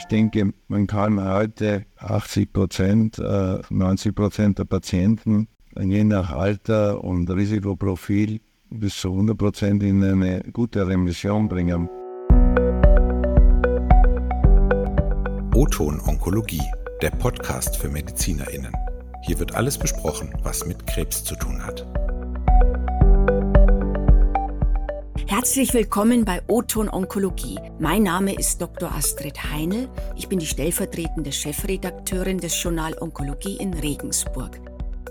Ich denke, man kann heute 80 Prozent, 90 Prozent der Patienten je nach Alter und Risikoprofil bis zu 100 Prozent in eine gute Remission bringen. O-Ton Onkologie, der Podcast für MedizinerInnen. Hier wird alles besprochen, was mit Krebs zu tun hat. Herzlich willkommen bei O-Ton Onkologie. Mein Name ist Dr. Astrid Heinl. Ich bin die stellvertretende Chefredakteurin des Journal Onkologie in Regensburg.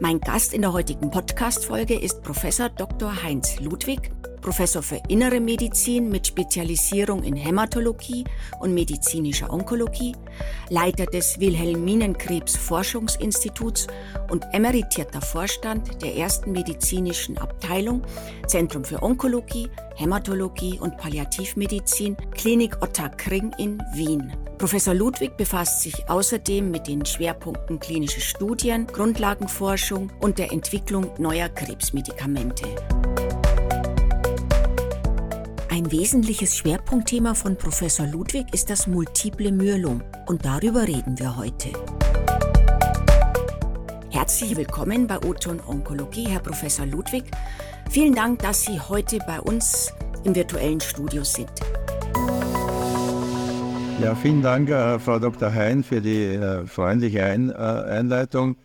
Mein Gast in der heutigen Podcast-Folge ist Professor Dr. Heinz Ludwig, Professor für Innere Medizin mit Spezialisierung in Hämatologie und medizinischer Onkologie, Leiter des Wilhelminenkrebs Forschungsinstituts und emeritierter Vorstand der ersten medizinischen Abteilung Zentrum für Onkologie, Hämatologie und Palliativmedizin Klinik Ottakring in Wien. Professor Ludwig befasst sich außerdem mit den Schwerpunkten klinische Studien, Grundlagenforschung und der Entwicklung neuer Krebsmedikamente. Ein wesentliches Schwerpunktthema von Professor Ludwig ist das multiple Myelom und darüber reden wir heute. Herzlich willkommen bei Oton Onkologie, Herr Professor Ludwig. Vielen Dank, dass Sie heute bei uns im virtuellen Studio sind. Ja, vielen Dank, äh, Frau Dr. Hein, für die äh, freundliche Ein, äh, Einleitung.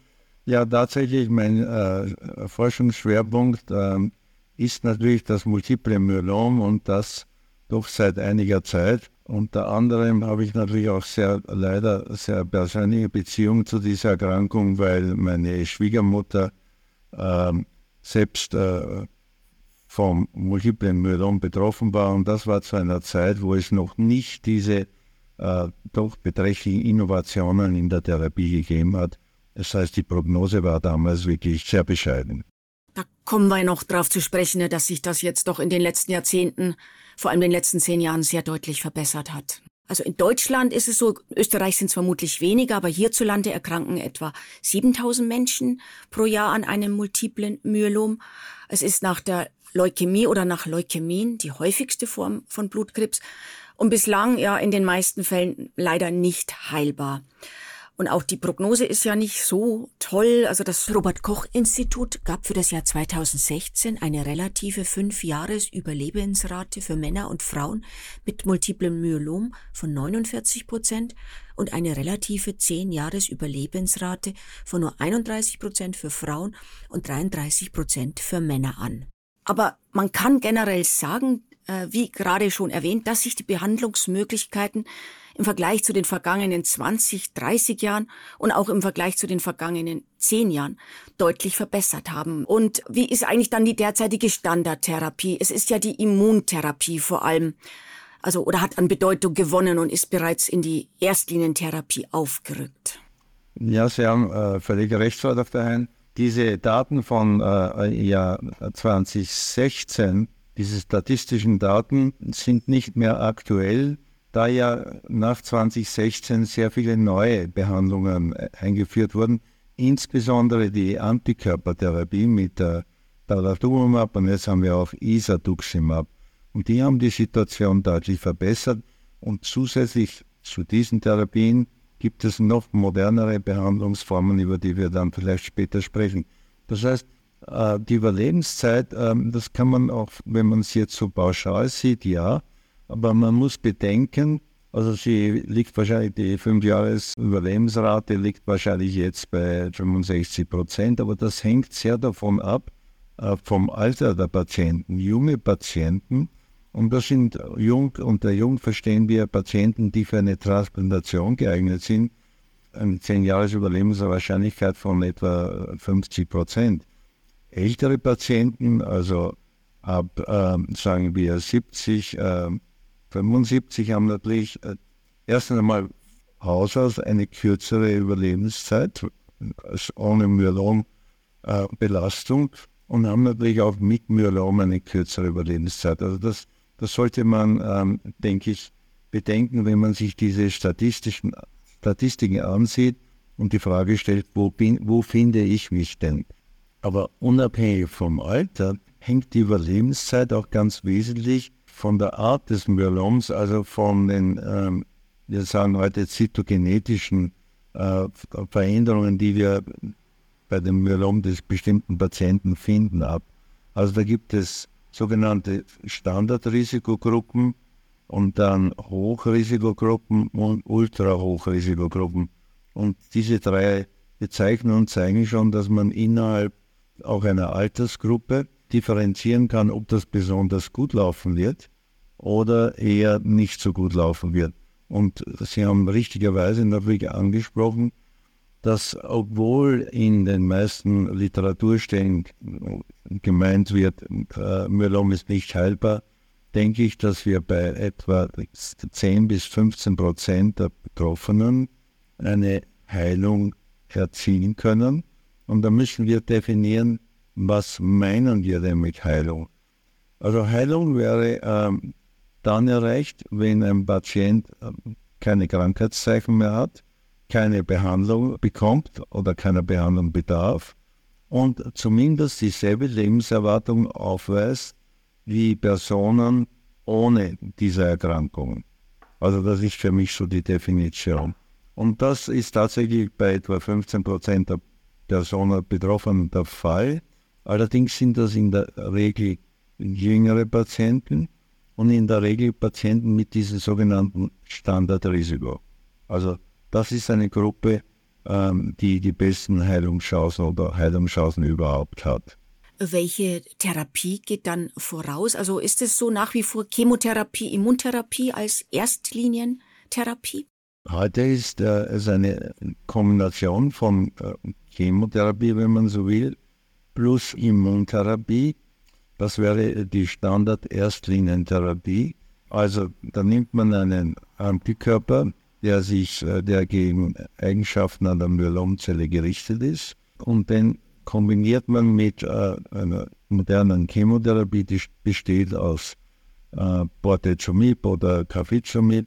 Ja, tatsächlich, mein äh, Forschungsschwerpunkt ähm, ist natürlich das Multiple Myelom und das doch seit einiger Zeit. Unter anderem habe ich natürlich auch sehr, leider sehr persönliche Beziehung zu dieser Erkrankung, weil meine Schwiegermutter ähm, selbst äh, vom Multiple Myelom betroffen war und das war zu einer Zeit, wo es noch nicht diese äh, doch beträchtlichen Innovationen in der Therapie gegeben hat. Das heißt, die Prognose war damals wirklich sehr bescheiden. Da kommen wir noch drauf zu sprechen, ne, dass sich das jetzt doch in den letzten Jahrzehnten, vor allem in den letzten zehn Jahren, sehr deutlich verbessert hat. Also in Deutschland ist es so, in Österreich sind es vermutlich weniger, aber hierzulande erkranken etwa 7000 Menschen pro Jahr an einem multiplen Myelom. Es ist nach der Leukämie oder nach Leukämien die häufigste Form von Blutkrebs und bislang ja in den meisten Fällen leider nicht heilbar. Und auch die Prognose ist ja nicht so toll. Also das Robert Koch Institut gab für das Jahr 2016 eine relative Fünf-Jahres-Überlebensrate für Männer und Frauen mit multiplem Myelom von 49 Prozent und eine relative Zehn-Jahres-Überlebensrate von nur 31 Prozent für Frauen und 33 Prozent für Männer an. Aber man kann generell sagen, äh, wie gerade schon erwähnt, dass sich die Behandlungsmöglichkeiten im Vergleich zu den vergangenen 20, 30 Jahren und auch im Vergleich zu den vergangenen 10 Jahren deutlich verbessert haben. Und wie ist eigentlich dann die derzeitige Standardtherapie? Es ist ja die Immuntherapie vor allem. Also, oder hat an Bedeutung gewonnen und ist bereits in die Erstlinientherapie aufgerückt. Ja, Sie haben äh, völlig recht, Frau Dr. Hein. Diese Daten von äh, Jahr 2016 diese statistischen Daten sind nicht mehr aktuell, da ja nach 2016 sehr viele neue Behandlungen eingeführt wurden, insbesondere die Antikörpertherapie mit der Daratumumab und jetzt haben wir auch Isaduximab. Und die haben die Situation deutlich verbessert und zusätzlich zu diesen Therapien gibt es noch modernere Behandlungsformen, über die wir dann vielleicht später sprechen. Das heißt, äh, die Überlebenszeit, ähm, das kann man auch, wenn man es jetzt so pauschal sieht, ja, aber man muss bedenken, also sie liegt wahrscheinlich, die 5-Jahres-Überlebensrate liegt wahrscheinlich jetzt bei 65 Prozent, aber das hängt sehr davon ab, äh, vom Alter der Patienten. Junge Patienten, und das sind jung, unter jung verstehen wir Patienten, die für eine Transplantation geeignet sind, eine 10-Jahres-Überlebenswahrscheinlichkeit von etwa 50 Prozent. Ältere Patienten, also ab, äh, sagen wir, 70, äh, 75, haben natürlich äh, erst einmal Haushaus eine kürzere Überlebenszeit, ohne Myelom-Belastung äh, und haben natürlich auch mit Myelom eine kürzere Überlebenszeit. Also das, das sollte man, ähm, denke ich, bedenken, wenn man sich diese statistischen Statistiken ansieht und die Frage stellt, wo, bin, wo finde ich mich denn? Aber unabhängig vom Alter hängt die Überlebenszeit auch ganz wesentlich von der Art des Myeloms, also von den ähm, wir sagen heute zytogenetischen äh, Veränderungen, die wir bei dem Myelom des bestimmten Patienten finden, ab. Also da gibt es sogenannte Standardrisikogruppen und dann Hochrisikogruppen und Ultrahochrisikogruppen. Und diese drei Bezeichnungen zeigen schon, dass man innerhalb auch einer Altersgruppe differenzieren kann, ob das besonders gut laufen wird oder eher nicht so gut laufen wird. Und Sie haben richtigerweise natürlich angesprochen, dass obwohl in den meisten Literaturstellen gemeint wird, äh, Myelom ist nicht heilbar, denke ich, dass wir bei etwa 10 bis 15 Prozent der Betroffenen eine Heilung erzielen können. Und da müssen wir definieren, was meinen wir denn mit Heilung? Also Heilung wäre ähm, dann erreicht, wenn ein Patient ähm, keine Krankheitszeichen mehr hat, keine Behandlung bekommt oder keiner Behandlung bedarf und zumindest dieselbe Lebenserwartung aufweist wie Personen ohne diese Erkrankungen. Also das ist für mich so die Definition. Und das ist tatsächlich bei etwa 15 Prozent der Personen betroffen der Fall. Allerdings sind das in der Regel jüngere Patienten und in der Regel Patienten mit diesem sogenannten Standardrisiko. Also das ist eine Gruppe, ähm, die die besten Heilungschancen oder Heilungschancen überhaupt hat. Welche Therapie geht dann voraus? Also ist es so nach wie vor Chemotherapie, Immuntherapie als Erstlinientherapie? Heute ist äh, es eine Kombination von äh, Chemotherapie, wenn man so will, plus Immuntherapie. Das wäre die Standard-Erstlinientherapie. Also da nimmt man einen Antikörper, der sich, äh, der gegen Eigenschaften an der Myelomzelle gerichtet ist. Und den kombiniert man mit äh, einer modernen Chemotherapie, die besteht aus äh, Bortezomib oder Cafizomib.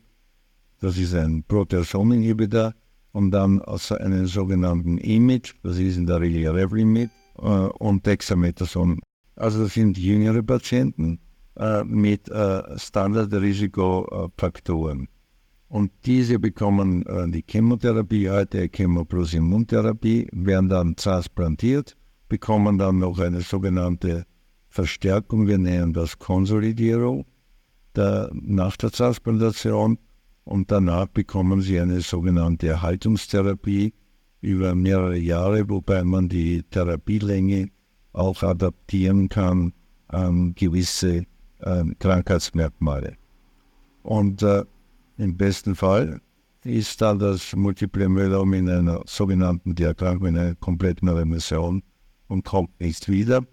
Das ist ein Proteasom-Inhibitor. Und dann aus einem sogenannten IMID, das ist in der Regel Revlimid, äh, und Dexamethason. Also das sind jüngere Patienten äh, mit äh, Standardrisikofaktoren. Und diese bekommen äh, die Chemotherapie, heute Chemo plus Immuntherapie, werden dann transplantiert, bekommen dann noch eine sogenannte Verstärkung, wir nennen das Konsolidierung der, nach der Transplantation und danach bekommen sie eine sogenannte Erhaltungstherapie über mehrere Jahre, wobei man die Therapielänge auch adaptieren kann an gewisse äh, Krankheitsmerkmale. Und äh, im besten Fall ist dann das Multiple Myelom in einer sogenannten Erkrankung, in einer kompletten Remission und kommt nicht wieder.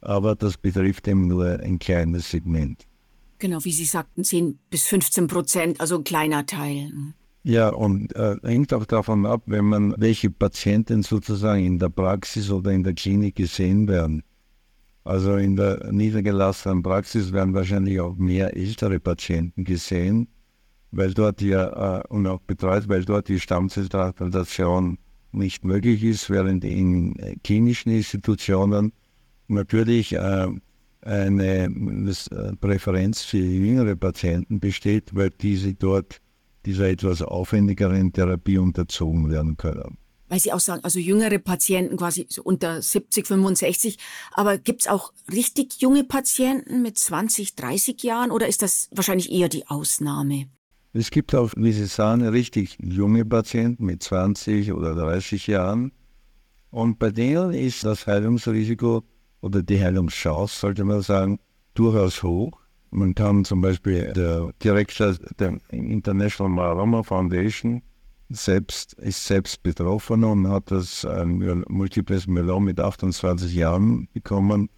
Aber das betrifft eben nur ein kleines Segment. Genau, wie Sie sagten, 10 bis 15 Prozent, also ein kleiner Teil. Ja, und äh, hängt auch davon ab, wenn man, welche Patienten sozusagen in der Praxis oder in der Klinik gesehen werden. Also in der niedergelassenen Praxis werden wahrscheinlich auch mehr ältere Patienten gesehen weil dort ja äh, und auch betreut, weil dort die Stammzelltransplantation nicht möglich ist, während in äh, klinischen Institutionen natürlich äh, eine äh, Präferenz für jüngere Patienten besteht, weil diese dort dieser etwas aufwendigeren Therapie unterzogen werden können. Weil Sie auch sagen, also jüngere Patienten quasi unter 70, 65, aber gibt es auch richtig junge Patienten mit 20, 30 Jahren oder ist das wahrscheinlich eher die Ausnahme? Es gibt auch, wie Sie sagen, richtig junge Patienten mit 20 oder 30 Jahren. Und bei denen ist das Heilungsrisiko oder die Heilungschance, sollte man sagen, durchaus hoch. Man kann zum Beispiel der Direktor der International Myeloma Foundation selbst, ist selbst betroffen und hat das ein Multiples Myelom mit 28 Jahren bekommen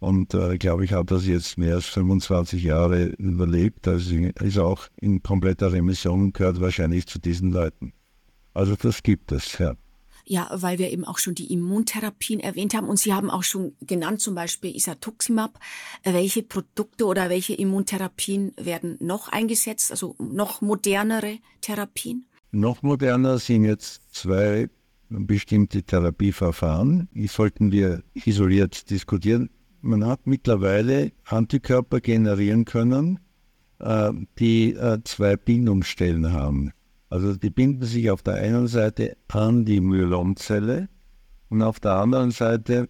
und äh, glaube ich, hat das jetzt mehr als 25 Jahre überlebt. Also ist auch in kompletter Remission, gehört wahrscheinlich zu diesen Leuten. Also das gibt es, ja. Ja, weil wir eben auch schon die Immuntherapien erwähnt haben und Sie haben auch schon genannt, zum Beispiel Isatuximab. Welche Produkte oder welche Immuntherapien werden noch eingesetzt, also noch modernere Therapien? Noch moderner sind jetzt zwei bestimmte Therapieverfahren. Die sollten wir isoliert diskutieren. Man hat mittlerweile Antikörper generieren können, äh, die äh, zwei Bindungsstellen haben. Also die binden sich auf der einen Seite an die Myelomzelle und auf der anderen Seite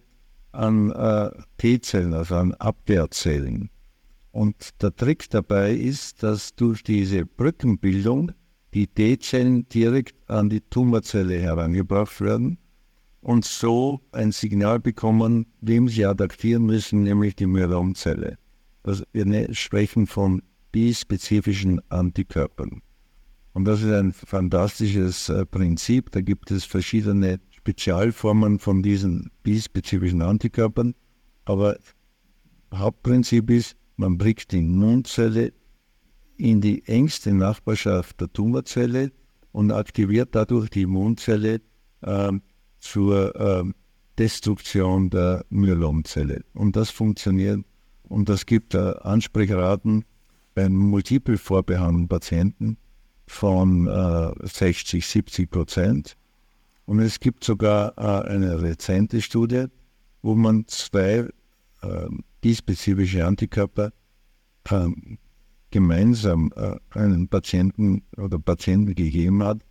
an äh, T-Zellen, also an Abwehrzellen. Und der Trick dabei ist, dass durch diese Brückenbildung die T-Zellen direkt an die Tumorzelle herangebracht werden und so ein Signal bekommen, wem sie adaptieren müssen, nämlich die Myelomzelle. Also wir ne-, sprechen von bispezifischen Antikörpern. Und das ist ein fantastisches äh, Prinzip. Da gibt es verschiedene Spezialformen von diesen bispezifischen Antikörpern. Aber Hauptprinzip ist, man bringt die Immunzelle in die engste Nachbarschaft der Tumorzelle und aktiviert dadurch die Immunzelle äh, zur äh, Destruktion der Myelomzelle. Und das funktioniert und das gibt äh, Ansprechraten bei multiple vorbehandelten Patienten von äh, 60, 70 Prozent. Und es gibt sogar äh, eine rezente Studie, wo man zwei äh, bispezifische Antikörper äh, gemeinsam einen Patienten oder Patienten gegeben hat.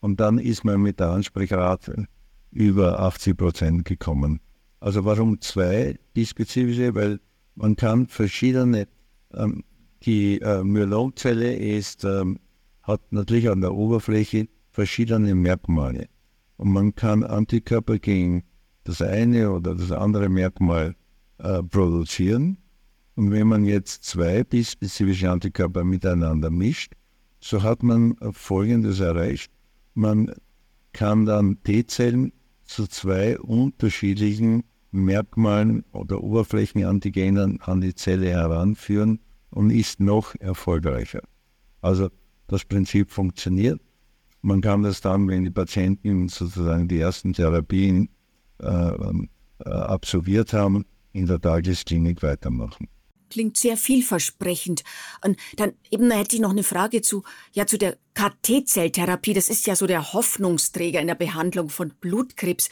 Und dann ist man mit der Ansprechrate über 80 Prozent gekommen. Also warum zwei bispezifische? Weil man kann verschiedene, ähm, die äh, Myelomzelle ist ähm, hat natürlich an der Oberfläche verschiedene Merkmale. Und man kann Antikörper gegen das eine oder das andere Merkmal äh, produzieren. Und wenn man jetzt zwei bispezifische Antikörper miteinander mischt, so hat man Folgendes erreicht. Man kann dann T-Zellen zu zwei unterschiedlichen Merkmalen oder Oberflächenantigenen an die Zelle heranführen und ist noch erfolgreicher. Also das Prinzip funktioniert. Man kann das dann, wenn die Patienten sozusagen die ersten Therapien äh, äh, absolviert haben, in der Tagesklinik weitermachen. Klingt sehr vielversprechend. Und dann eben hätte ich noch eine Frage zu, ja, zu der KT-Zelltherapie. Das ist ja so der Hoffnungsträger in der Behandlung von Blutkrebs.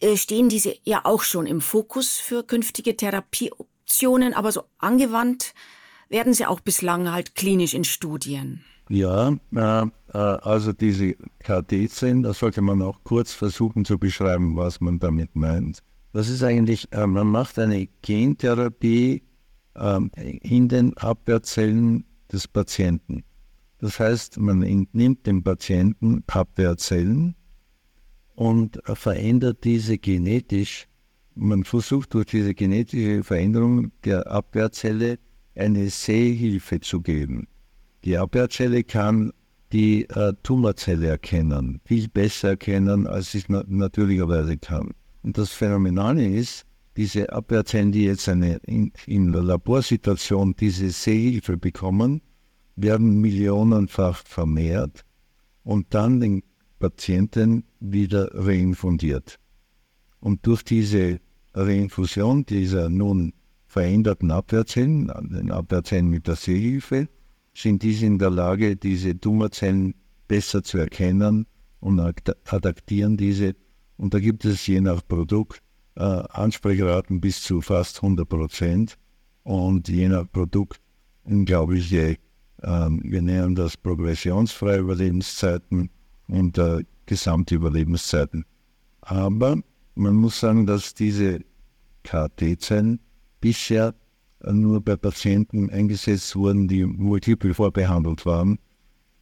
Äh, stehen diese ja auch schon im Fokus für künftige Therapieoptionen, aber so angewandt werden sie auch bislang halt klinisch in Studien. Ja, äh, äh, also diese KT-Zellen, da sollte man auch kurz versuchen zu beschreiben, was man damit meint. Das ist eigentlich, äh, man macht eine Gentherapie äh, in den Abwehrzellen des Patienten. Das heißt, man entnimmt dem Patienten Abwehrzellen und verändert diese genetisch. Man versucht durch diese genetische Veränderung der Abwehrzelle eine Sehhilfe zu geben. Die Abwehrzelle kann die äh, Tumorzelle erkennen, viel besser erkennen, als sie es na natürlicherweise kann. Und das Phänomenale ist, diese Abwehrzellen, die jetzt eine, in, in der Laborsituation diese Sehhilfe bekommen, werden millionenfach vermehrt und dann den Patienten wieder reinfundiert. Und durch diese Reinfusion dieser nun veränderten Abwehrzellen, den Abwehrzellen mit der Sehhilfe, sind diese in der Lage, diese Tumorzellen besser zu erkennen und adaptieren diese. Und da gibt es je nach Produkt äh, Ansprechraten bis zu fast 100 Prozent und je nach Produkt unglaubliche, äh, wir nennen das progressionsfreie Überlebenszeiten und äh, Gesamtüberlebenszeiten. Aber man muss sagen, dass diese KT-Zellen bisher nur bei Patienten eingesetzt wurden, die multiple vorbehandelt waren.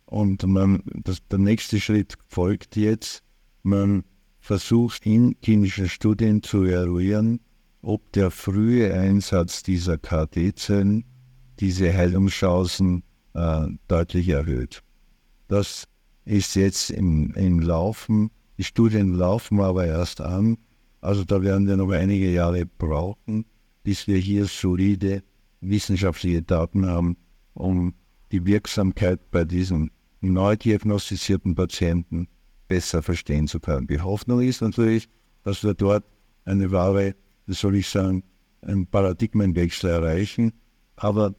Und man, das, der nächste Schritt folgt jetzt. Man versucht in klinischen Studien zu eruieren, ob der frühe Einsatz dieser KT-Zellen diese Heilungschancen äh, deutlich erhöht. Das ist jetzt im, im Laufen. Die Studien laufen aber erst an. Also da werden wir noch einige Jahre brauchen bis wir hier solide wissenschaftliche Daten haben, um die Wirksamkeit bei diesen neu diagnostizierten Patienten besser verstehen zu können. Die Hoffnung ist natürlich, dass wir dort eine wahre, wie soll ich sagen, einen Paradigmenwechsel erreichen. Aber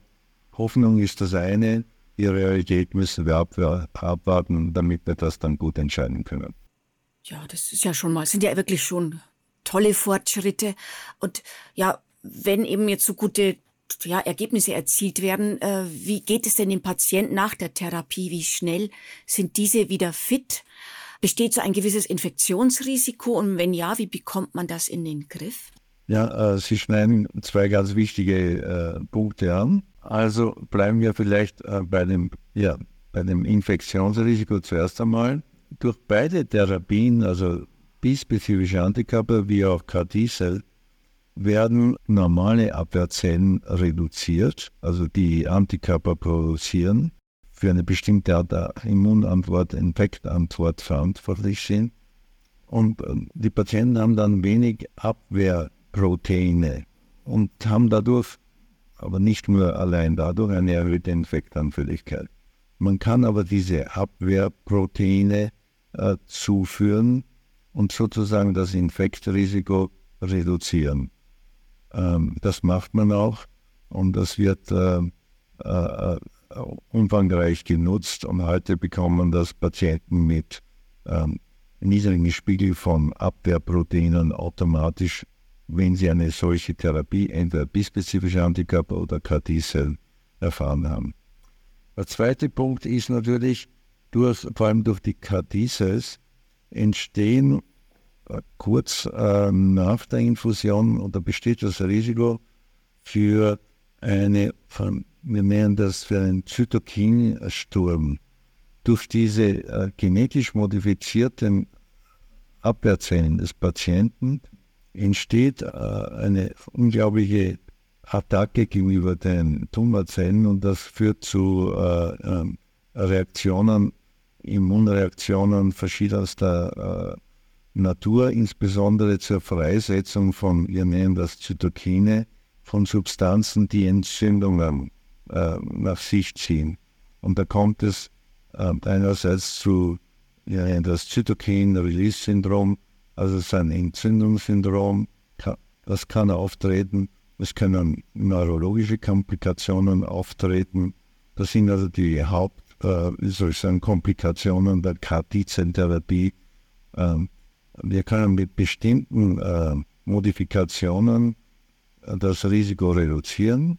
Hoffnung ist das eine, die Realität müssen wir abwarten, damit wir das dann gut entscheiden können. Ja, das ist ja schon mal, sind ja wirklich schon tolle Fortschritte. Und ja, wenn eben jetzt so gute ja, Ergebnisse erzielt werden. Äh, wie geht es denn dem Patienten nach der Therapie? Wie schnell sind diese wieder fit? Besteht so ein gewisses Infektionsrisiko? Und wenn ja, wie bekommt man das in den Griff? Ja, äh, Sie schneiden zwei ganz wichtige äh, Punkte an. Also bleiben wir vielleicht äh, bei, dem, ja, bei dem Infektionsrisiko zuerst einmal. Durch beide Therapien, also bispezifische Antikörper wie auch CAR-T-Cell, werden normale Abwehrzellen reduziert, also die Antikörper produzieren, für eine bestimmte Art der Immunantwort, Infektantwort verantwortlich sind. Und äh, die Patienten haben dann wenig Abwehrproteine und haben dadurch, aber nicht nur allein dadurch, eine erhöhte Infektanfälligkeit. Man kann aber diese Abwehrproteine äh, zuführen und sozusagen das Infektrisiko reduzieren. Ähm, das macht man auch und das wird äh, äh, umfangreich genutzt und heute bekommen das Patienten mit ähm, niedrigen Spiegel von Abwehrproteinen automatisch, wenn sie eine solche Therapie, entweder bispezifische Antikörper oder KT-Zellen erfahren haben. Der zweite Punkt ist natürlich, durch, vor allem durch die KT-Cells entstehen äh, kurz äh, nach der Infusion oder besteht das Risiko für eine, wir nennen das für einen Zytokinsturm. Durch diese äh, genetisch modifizierten Abwehrzellen des Patienten entsteht äh, eine unglaubliche Attacke gegenüber den Tumorzellen und das führt zu äh, ähm, Reaktionen, Immunreaktionen verschiedenster Natur, insbesondere zur Freisetzung von, wir nennen das Zytokine, von Substanzen, die Entzündungen äh, nach sich ziehen. Und da kommt es äh, einerseits zu ja, das Zytokin-Release-Syndrom, also es ist ein Entzündungssyndrom, das kann auftreten. Es können neurologische Komplikationen auftreten. Das sind also die Haupt, äh, wie soll ich sagen, Komplikationen der KT-Zelltherapie. Ähm, wir können mit bestimmten äh, Modifikationen äh, das Risiko reduzieren.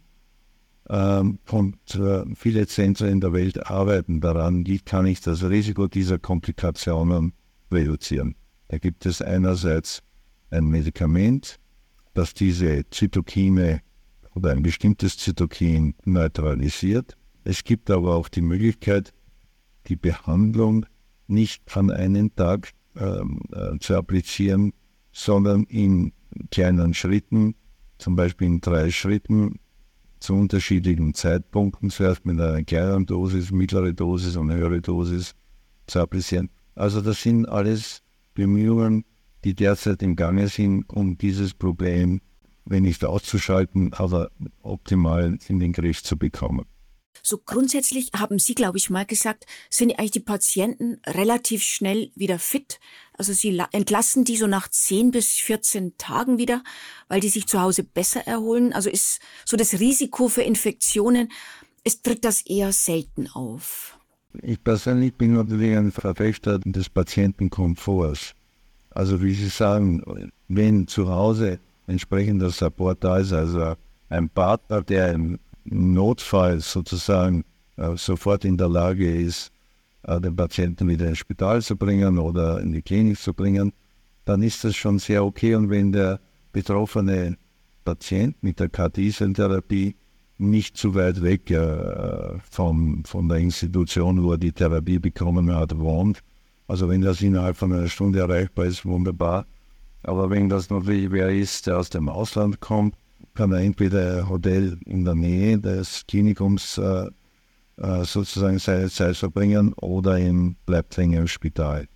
Ähm, und äh, viele Zentren in der Welt arbeiten daran, wie kann ich das Risiko dieser Komplikationen reduzieren. Da gibt es einerseits ein Medikament, das diese Zytokine oder ein bestimmtes Zytokin neutralisiert. Es gibt aber auch die Möglichkeit, die Behandlung nicht an einen Tag ähm, äh, zu applizieren, sondern in kleinen Schritten, zum Beispiel in drei Schritten zu unterschiedlichen Zeitpunkten, zuerst mit einer kleineren Dosis, mittlere Dosis und höhere Dosis zu applizieren. Also das sind alles Bemühungen, die derzeit im Gange sind, um dieses Problem, wenn nicht auszuschalten, aber optimal in den Griff zu bekommen. So grundsätzlich haben Sie, glaube ich, mal gesagt, sind eigentlich die Patienten relativ schnell wieder fit. Also Sie entlassen die so nach 10 bis 14 Tagen wieder, weil die sich zu Hause besser erholen. Also ist so das Risiko für Infektionen, es tritt das eher selten auf. Ich persönlich bin natürlich ein Verfechter des Patientenkomforts. Also wie Sie sagen, wenn zu Hause entsprechender Support da ist, also ein Partner, der im Notfall sozusagen äh, sofort in der Lage ist, äh, den Patienten wieder ins Spital zu bringen oder in die Klinik zu bringen, dann ist das schon sehr okay. Und wenn der betroffene Patient mit der KT-Therapie nicht zu weit weg äh, vom, von der Institution, wo er die Therapie bekommen hat, wohnt, also wenn das innerhalb von einer Stunde erreichbar ist, wunderbar. Aber wenn das natürlich wer ist, der aus dem Ausland kommt, kann er entweder Hotel in der Nähe des Klinikums äh, äh, sozusagen seine Zeit verbringen oder ihm bleibt länger im Spital.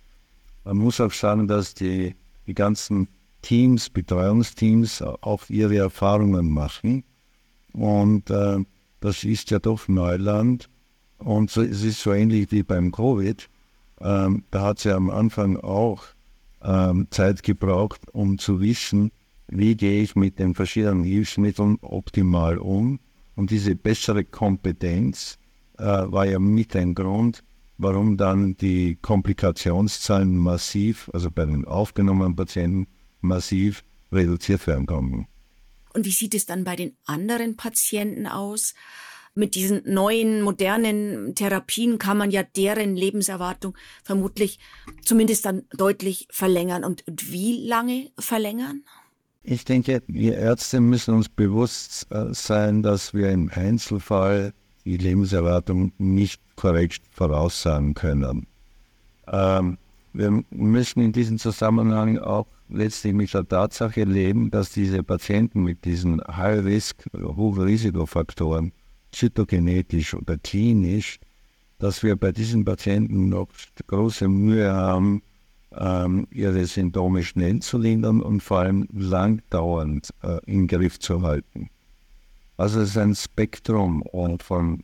Man muss auch sagen, dass die, die ganzen Teams, Betreuungsteams auch ihre Erfahrungen machen. Und äh, das ist ja doch Neuland. Und so, es ist so ähnlich wie beim Covid. Ähm, da hat sie am Anfang auch ähm, Zeit gebraucht, um zu wissen, wie gehe ich mit den verschiedenen Hilfsmitteln optimal um. Und diese bessere Kompetenz äh, war ja mit ein Grund, warum dann die Komplikationszahlen massiv, also bei den aufgenommenen Patienten massiv reduziert werden konnten. Und wie sieht es dann bei den anderen Patienten aus? Mit diesen neuen, modernen Therapien kann man ja deren Lebenserwartung vermutlich zumindest dann deutlich verlängern. Und wie lange verlängern? Ich denke, wir Ärzte müssen uns bewusst äh, sein, dass wir im Einzelfall die Lebenserwartung nicht korrekt voraussagen können. Ähm, wir müssen in diesem Zusammenhang auch letztlich mit der Tatsache leben, dass diese Patienten mit diesen High-Risk, Hochrisikofaktoren, zytogenetisch oder klinisch, dass wir bei diesen Patienten noch große Mühe haben, ähm, ihre Symptome schnell zu lindern und vor allem langdauernd äh, im Griff zu halten. Also es ist ein Spektrum von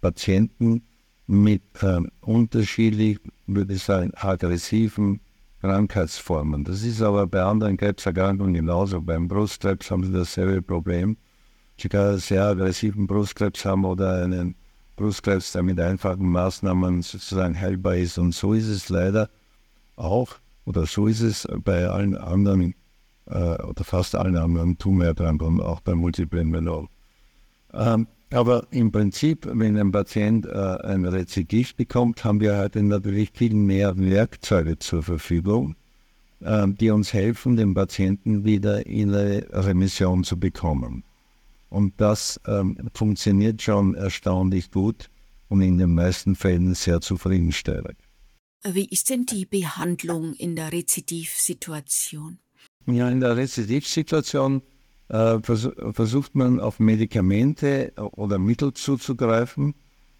Patienten mit äh, unterschiedlich, würde ich sagen, aggressiven Krankheitsformen. Das ist aber bei anderen Krebserkrankungen genauso. Beim Brustkrebs haben sie dasselbe Problem. Sie können sehr aggressiven Brustkrebs haben oder einen Brustkrebs, der mit einfachen Maßnahmen sozusagen heilbar ist. Und so ist es leider auch, oder so ist es bei allen anderen äh, oder fast allen anderen Tumorerkrankungen, auch bei Multiple Myelom. Ähm, aber im Prinzip, wenn ein Patient äh, ein Rezidiv bekommt, haben wir heute natürlich viel mehr Werkzeuge zur Verfügung, äh, die uns helfen, den Patienten wieder in eine Remission zu bekommen. Und das ähm, funktioniert schon erstaunlich gut und in den meisten Fällen sehr zufriedenstellend. Wie ist denn die Behandlung in der Rezidivsituation? Ja, in der Rezidivsituation äh, vers versucht man auf Medikamente oder Mittel zuzugreifen,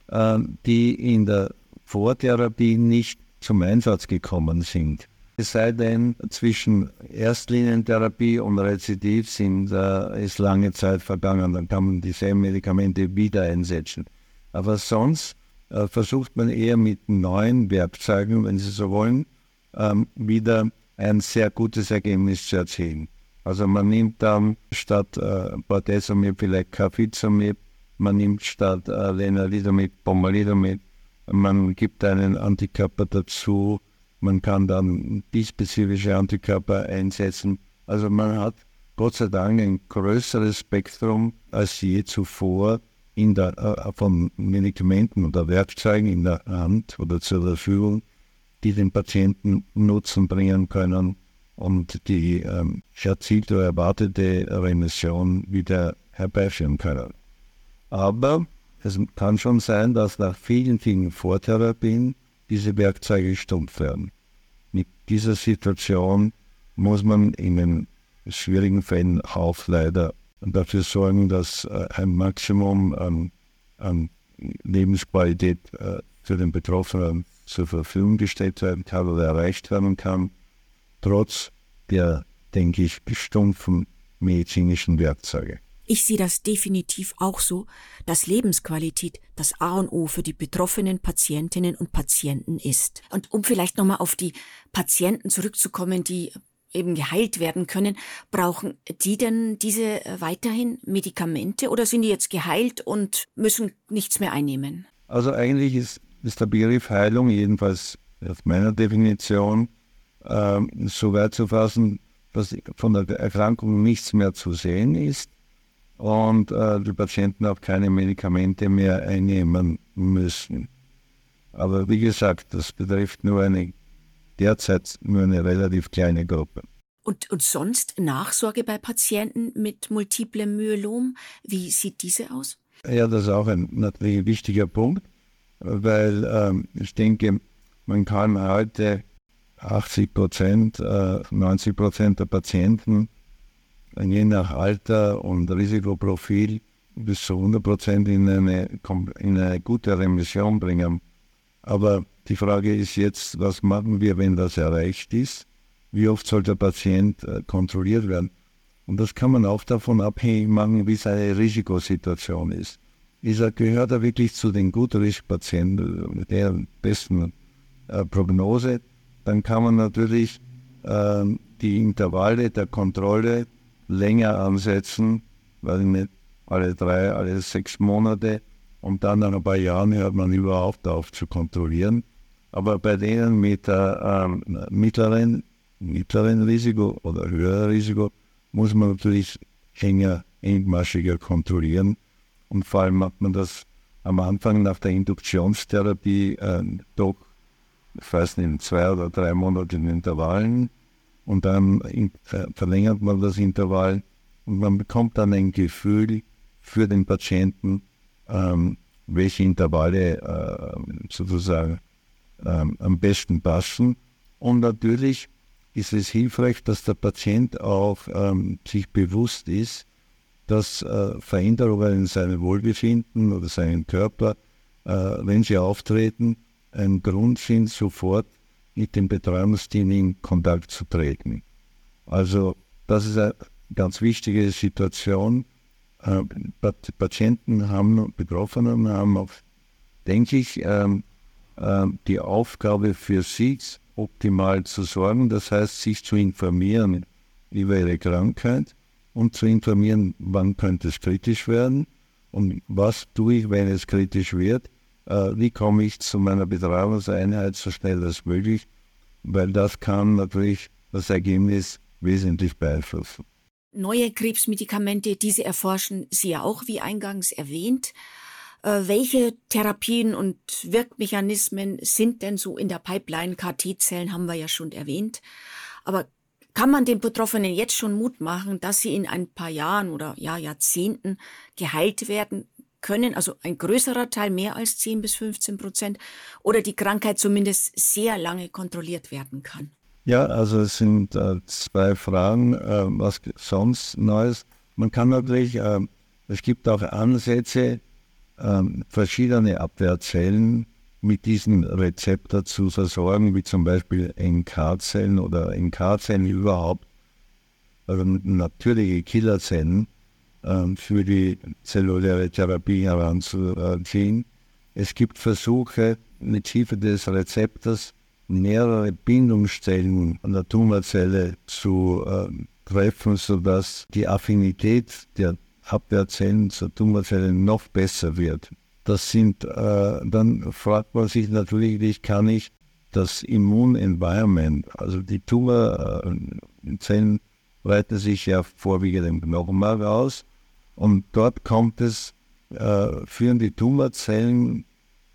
äh, die in der Vortherapie nicht zum Einsatz gekommen sind. Es sei denn, zwischen Erstlinientherapie und Rezidiv sind, äh, ist lange Zeit vergangen, dann kann man dieselben Medikamente wieder einsetzen. Aber sonst äh, versucht man eher mit neuen Werkzeugen, wenn Sie so wollen, ähm, wieder ein sehr gutes Ergebnis zu erzielen. Also man nimmt dann statt äh, Bortezomib vielleicht Cafizomib, man nimmt statt äh, Lenalidomid man gibt einen Antikörper dazu, man kann dann bispezifische Antikörper einsetzen. Also man hat Gott sei Dank ein größeres Spektrum als je zuvor in der, äh, von Medikamenten oder Werkzeugen in der Hand oder zur Verfügung, die den Patienten Nutzen bringen können und die ähm, erzielte erwartete Remission wieder herbeiführen können. Aber es kann schon sein, dass nach vielen, vielen Vortherapien diese Werkzeuge stumpf werden. Mit dieser Situation muss man in den schwierigen Fällen auch leider dafür sorgen, dass äh, ein Maximum an, an Lebensqualität äh, für den Betroffenen zur Verfügung gestellt werden kann oder erreicht werden kann trotz der, denke ich, stumpfen medizinischen Werkzeuge. Ich sehe das definitiv auch so, dass Lebensqualität das A und O für die betroffenen Patientinnen und Patienten ist. Und um vielleicht nochmal auf die Patienten zurückzukommen, die eben geheilt werden können, brauchen die denn diese äh, weiterhin Medikamente oder sind die jetzt geheilt und müssen nichts mehr einnehmen? Also eigentlich ist, ist der Begriff Heilung jedenfalls aus meiner Definition ähm, so weit zu fassen, dass von der Erkrankung nichts mehr zu sehen ist und äh, die Patienten auch keine Medikamente mehr einnehmen müssen. Aber wie gesagt, das betrifft nur eine derzeit nur eine relativ kleine Gruppe. Und, und sonst Nachsorge bei Patienten mit multiplem Myelom, wie sieht diese aus? Ja, das ist auch ein natürlich wichtiger Punkt, weil ähm, ich denke, man kann heute 80 Prozent, äh, 90 Prozent der Patienten, je nach Alter und Risikoprofil, bis zu 100 Prozent in eine, in eine gute Remission bringen. Aber die Frage ist jetzt, was machen wir, wenn das erreicht ist? Wie oft soll der Patient äh, kontrolliert werden? Und das kann man auch davon abhängig machen, wie seine Risikosituation ist. Ist er, gehört er wirklich zu den Gutrisk-Patienten mit der besten äh, Prognose? dann kann man natürlich äh, die Intervalle der Kontrolle länger ansetzen, weil nicht alle drei, alle sechs Monate und dann nach ein paar Jahren hört man überhaupt auf zu kontrollieren. Aber bei denen mit äh, mittleren, mittleren Risiko oder höheren Risiko muss man natürlich enger, engmaschiger kontrollieren. Und vor allem hat man das am Anfang nach der Induktionstherapie äh, doch, ich weiß nicht, zwei oder drei Monate in Intervallen und dann in, äh, verlängert man das Intervall und man bekommt dann ein Gefühl für den Patienten, ähm, welche Intervalle äh, sozusagen ähm, am besten passen. Und natürlich ist es hilfreich, dass der Patient auch ähm, sich bewusst ist, dass äh, Veränderungen in seinem Wohlbefinden oder seinem Körper, äh, wenn sie auftreten, ein Grund sind, sofort mit dem Betreuungsteam in Kontakt zu treten. Also das ist eine ganz wichtige Situation. Äh, Patienten haben, Betroffenen haben auch, denke ich, ähm, äh, die Aufgabe für sich optimal zu sorgen, das heißt, sich zu informieren über ihre Krankheit und zu informieren, wann könnte es kritisch werden und was tue ich, wenn es kritisch wird, äh, wie komme ich zu meiner Betreuungseinheit so schnell als möglich, weil das kann natürlich das Ergebnis wesentlich beeinflussen. Neue Krebsmedikamente, diese erforschen Sie ja auch, wie eingangs erwähnt. Äh, welche Therapien und Wirkmechanismen sind denn so in der Pipeline? KT-Zellen haben wir ja schon erwähnt. Aber kann man den Betroffenen jetzt schon Mut machen, dass sie in ein paar Jahren oder ja, Jahrzehnten geheilt werden können, also ein größerer Teil, mehr als 10 bis 15 Prozent, oder die Krankheit zumindest sehr lange kontrolliert werden kann? Ja, also es sind äh, zwei Fragen. Äh, was sonst Neues? Man kann natürlich, äh, es gibt auch Ansätze, ähm, verschiedene Abwehrzellen mit diesem Rezeptor zu versorgen, wie zum Beispiel NK-Zellen oder NK-Zellen überhaupt, also natürliche Killerzellen äh, für die zelluläre Therapie heranzuziehen. Es gibt Versuche, mit Hilfe des Rezeptors mehrere Bindungsstellen an der Tumorzelle zu äh, treffen, sodass die Affinität der Abwehrzellen zur Tumorzelle noch besser wird. Das sind, äh, dann fragt man sich natürlich, kann ich das Immunenvironment, also die Tumorzellen breiten sich ja vorwiegend im Knochenmark aus und dort kommt es, äh, führen die Tumorzellen,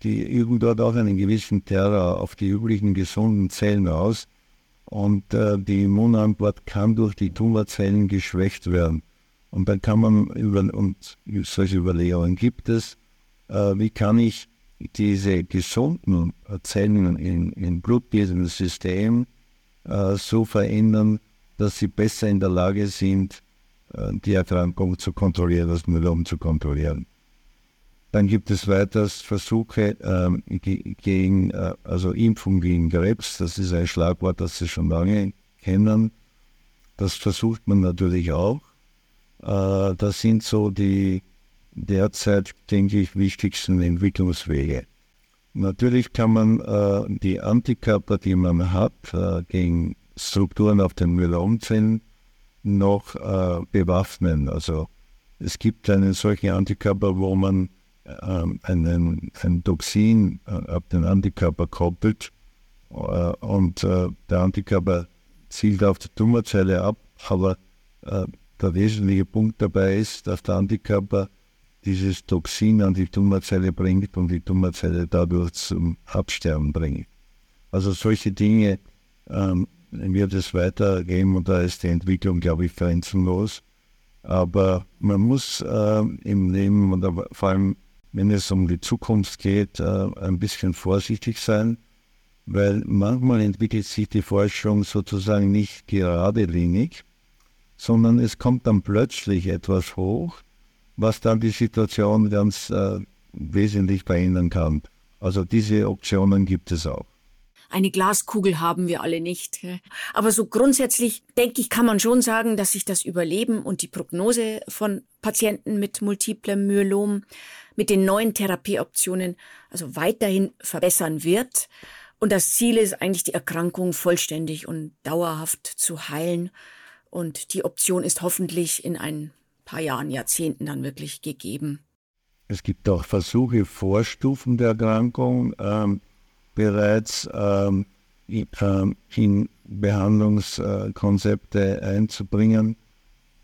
die üben dort auch einen gewissen Terror auf die üblichen gesunden Zellen aus und äh, die Immunantwort kann durch die Tumorzellen geschwächt werden. Und dann kann man über, und solche Überlegungen gibt es, äh, wie kann ich diese gesunden Zellen in, in blutbildenden System äh, so verändern, dass sie besser in der Lage sind, äh, die Erkrankung zu kontrollieren, das Myelom zu kontrollieren. Dann gibt es weiters Versuche ähm, gegen, äh, also Impfung gegen Krebs. Das ist ein Schlagwort, das Sie schon lange kennen. Das versucht man natürlich auch. Äh, das sind so die derzeit, denke ich, wichtigsten Entwicklungswege. Natürlich kann man äh, die Antikörper, die man hat, äh, gegen Strukturen auf den Myelomzellen noch äh, bewaffnen. Also es gibt einen solchen Antikörper, wo man äh, einen, ein Toxin äh, auf den Antikörper koppelt und der Antikörper zielt auf die Tumorzelle ab, aber der wesentliche Punkt dabei ist, dass der Antikörper dieses Toxin an die Tumorzelle bringt und die Tumorzelle dadurch zum Absterben bringt. Also solche Dinge ähm, wird es weitergeben und da ist die Entwicklung, glaube ich, grenzenlos. Aber man muss äh, im Leben und vor allem, wenn es um die Zukunft geht, äh, ein bisschen vorsichtig sein, weil manchmal entwickelt sich die Forschung sozusagen nicht geradelinig, sondern es kommt dann plötzlich etwas hoch, was dann die Situation ganz äh, wesentlich verändern kann. Also diese Optionen gibt es auch. Eine Glaskugel haben wir alle nicht. Aber so grundsätzlich, denke ich, kann man schon sagen, dass sich das Überleben und die Prognose von Patienten mit multiplem Myelom mit den neuen Therapieoptionen also weiterhin verbessern wird. Und das Ziel ist eigentlich, die Erkrankung vollständig und dauerhaft zu heilen. Und die Option ist hoffentlich in ein paar Jahren, Jahrzehnten dann wirklich gegeben. Es gibt auch Versuche, Vorstufen der Erkrankung ähm, bereits ähm, in, ähm, in Behandlungskonzepte einzubringen.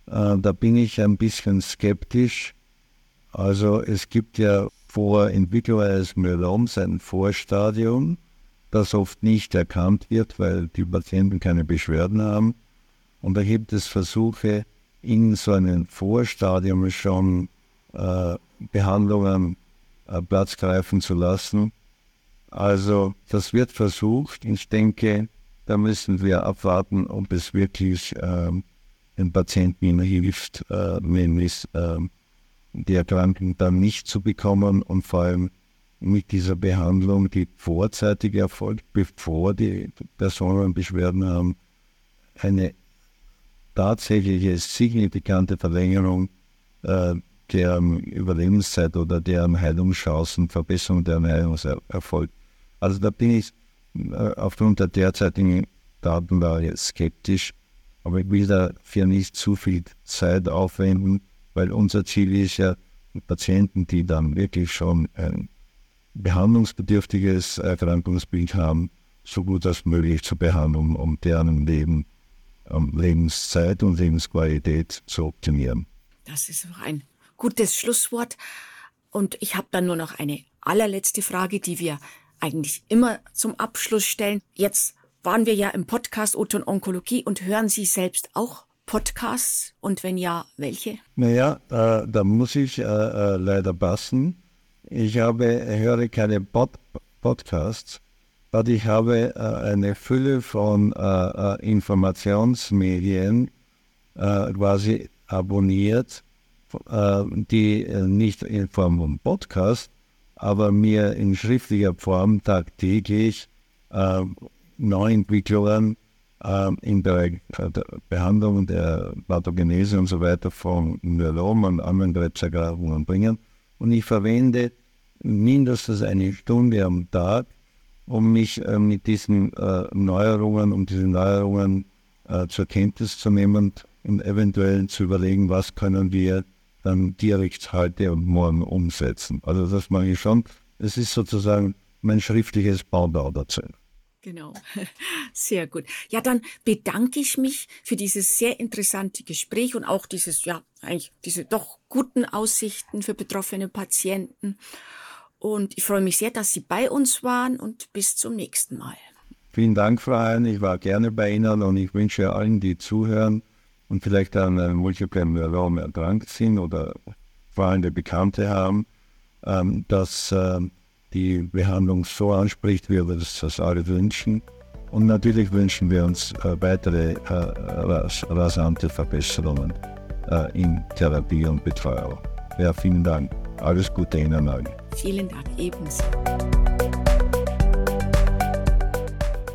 Äh, da bin ich ein bisschen skeptisch. Also es gibt ja vor Entwicklung eines Myeloms ein Vorstadium, das oft nicht erkannt wird, weil die Patienten keine Beschwerden haben. Und da gibt es Versuche, in so einem Vorstadium schon äh, Behandlungen äh, Platz greifen zu lassen. Also das wird versucht. Ich denke, da müssen wir abwarten, ob es wirklich äh, den Patienten hilft, äh, nämlich äh, die Erkrankung dann nicht zu bekommen und vor allem mit dieser Behandlung, die vorzeitig erfolgt, bevor die Personen Beschwerden haben, eine tatsächliche signifikante Verlängerung äh, deren Überlebenszeit oder deren Heilungschancen, Verbesserung der Heilungserfolg. Also da bin ich äh, aufgrund der derzeitigen Datenlage skeptisch, aber ich will dafür nicht zu viel Zeit aufwenden, weil unser Ziel ist ja, Patienten, die dann wirklich schon ein behandlungsbedürftiges Erkrankungsbild haben, so gut als möglich zu behandeln, um deren Leben, um Lebenszeit und Lebensqualität zu optimieren. Das ist auch ein gutes Schlusswort. Und ich habe dann nur noch eine allerletzte Frage, die wir eigentlich immer zum Abschluss stellen. Jetzt waren wir ja im Podcast Oton Onkologie und hören Sie selbst auch Podcasts und wenn ja, welche? Naja, äh, da muss ich äh, äh, leider passen. Ich habe, höre keine Pod Podcasts, aber ich habe äh, eine Fülle von äh, äh, Informationsmedien quasi abonniert, die nicht in Form von Podcast, aber mir in schriftlicher Form tagtäglich Neuentwicklungen äh, in der, Behandlung der Pathogenese und so weiter von Myelom und anderen Krebserkrankungen bringen. Und ich verwende mindestens eine Stunde am Tag, um mich äh, mit diesen äh, Neuerungen, um diese Neuerungen äh, zur Kenntnis zu nehmen und eventuell zu überlegen, was können wir dann direkt heute und morgen umsetzen. Also das mache ich schon. Es ist sozusagen mein schriftliches Baubau dazu. Genau, sehr gut. Ja, dann bedanke ich mich für dieses sehr interessante Gespräch und auch dieses, ja, eigentlich diese doch guten Aussichten für betroffene Patienten. Und ich freue mich sehr, dass Sie bei uns waren und bis zum nächsten Mal. Vielen Dank, Frau Hein. Ich war gerne bei Ihnen und ich wünsche allen, die zuhören und vielleicht an einem Multiple Myelom erkrankt sind oder Freunde, Bekannte haben, ähm, dass ähm, die Behandlung so anspricht, wie wir das alle wünschen. Und natürlich wünschen wir uns äh, weitere äh, ras rasante Verbesserungen äh, in Therapie und Betreuung. Ja, vielen Dank. Alles Gute Ihnen allen. Vielen Dank ebenso.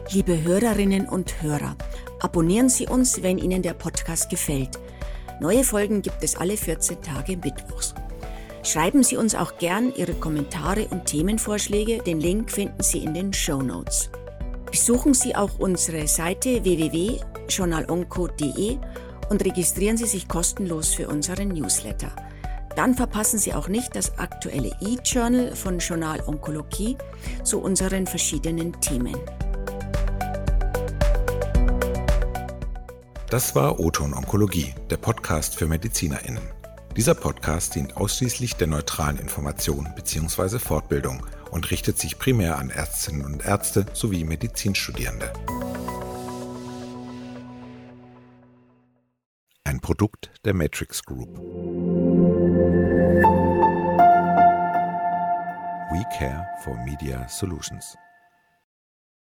Liebe Hörerinnen und Hörer, abonnieren Sie uns, wenn Ihnen der Podcast gefällt. Neue Folgen gibt es alle 14 Tage mittwochs. Schreiben Sie uns auch gern Ihre Kommentare und Themenvorschläge. Den Link finden Sie in den Show Notes. Besuchen Sie auch unsere Seite www.journalonco.de und registrieren Sie sich kostenlos für unseren Newsletter. Dann verpassen Sie auch nicht das aktuelle E-Journal von Journal Onkologie zu unseren verschiedenen Themen. Das war Oton Onkologie, der Podcast für MedizinerInnen. Dieser Podcast dient ausschließlich der neutralen Information bzw. Fortbildung und richtet sich primär an Ärztinnen und Ärzte sowie Medizinstudierende. Ein Produkt der Matrix Group. We care for Media Solutions.